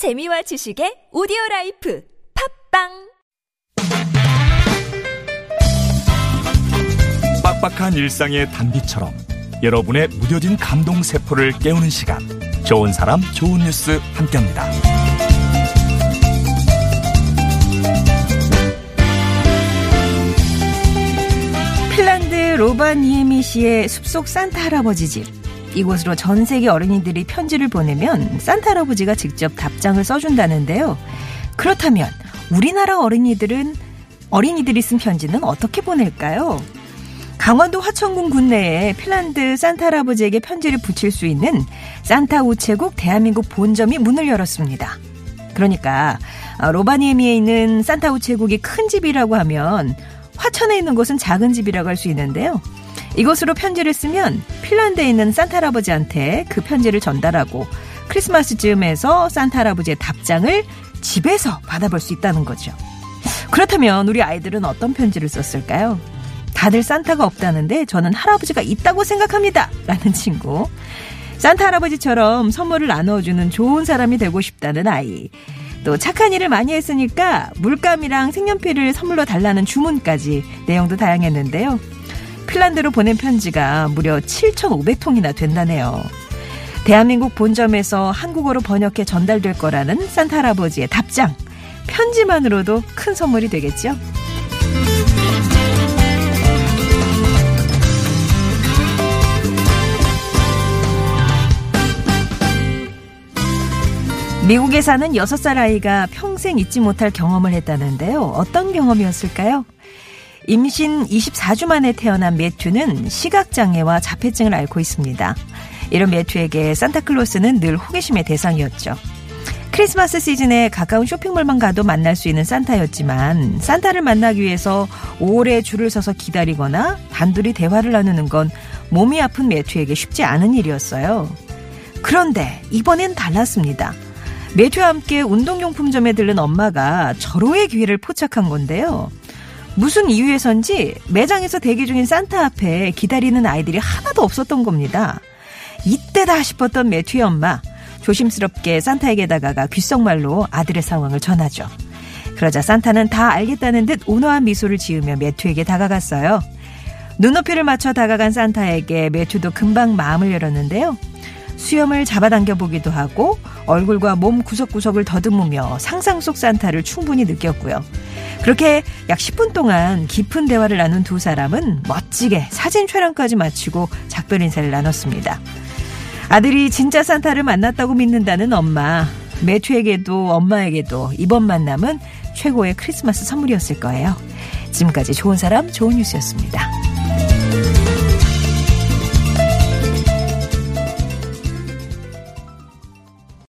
재미와 지식의 오디오 life 팟빵 빡빡한 일상의 단비처럼 여러분의 무뎌진 감동 세포를 깨우는 시간 좋은 사람 좋은 뉴스 함께합니다. 핀란드 로바니에미 시의 숲속 산타 할아버지 집. 이곳으로 전 세계 어린이들이 편지를 보내면 산타 할아버지가 직접 답장을 써준다는데요. 그렇다면 우리나라 어린이들은 어린이들이 쓴 편지는 어떻게 보낼까요? 강원도 화천군 군내에 핀란드 산타 할아버지에게 편지를 붙일 수 있는 산타 우체국 대한민국 본점이 문을 열었습니다. 그러니까 어, 로바니에미에 있는 산타 우체국이 큰 집이라고 하면 화천에 있는 곳은 작은 집이라고 할 수 있는데요. 이곳으로 편지를 쓰면 핀란드에 있는 산타 할아버지한테 그 편지를 전달하고 크리스마스 즈음에서 산타 할아버지의 답장을 집에서 받아볼 수 있다는 거죠. 그렇다면 우리 아이들은 어떤 편지를 썼을까요? 다들 산타가 없다는데 저는 할아버지가 있다고 생각합니다. 라는 친구. 산타 할아버지처럼 선물을 나눠주는 좋은 사람이 되고 싶다는 아이. 또 착한 일을 많이 했으니까 물감이랑 색연필을 선물로 달라는 주문까지 내용도 다양했는데요. 핀란드로 보낸 편지가 무려 7,500통이나 된다네요. 대한민국 본점에서 한국어로 번역해 전달될 거라는 산타 할아버지의 답장. 편지만으로도 큰 선물이 되겠죠? 미국에 사는 6살 아이가 평생 잊지 못할 경험을 했다는데요. 어떤 경험이었을까요? 임신 24주 만에 태어난 매튜는 시각장애와 자폐증을 앓고 있습니다. 이런 매튜에게 산타클로스는 늘 호기심의 대상이었죠. 크리스마스 시즌에 가까운 쇼핑몰만 가도 만날 수 있는 산타였지만 산타를 만나기 위해서 오래 줄을 서서 기다리거나 단둘이 대화를 나누는 건 몸이 아픈 매튜에게 쉽지 않은 일이었어요. 그런데 이번엔 달랐습니다. 매튜와 함께 운동용품점에 들른 엄마가 절호의 기회를 포착한 건데요. 무슨 이유에선지 매장에서 대기 중인 산타 앞에 기다리는 아이들이 하나도 없었던 겁니다. 이때다 싶었던 매튜의 엄마. 조심스럽게 산타에게 다가가 귓속말로 아들의 상황을 전하죠. 그러자 산타는 다 알겠다는 듯 온화한 미소를 지으며 매튜에게 다가갔어요. 눈높이를 맞춰 다가간 산타에게 매튜도 금방 마음을 열었는데요. 수염을 잡아당겨 보기도 하고 얼굴과 몸 구석구석을 더듬으며 상상 속 산타를 충분히 느꼈고요. 그렇게 약 10분 동안 깊은 대화를 나눈 두 사람은 멋지게 사진 촬영까지 마치고 작별 인사를 나눴습니다. 아들이 진짜 산타를 만났다고 믿는다는 엄마. 매튜에게도 엄마에게도 이번 만남은 최고의 크리스마스 선물이었을 거예요. 지금까지 좋은 사람, 좋은 뉴스였습니다.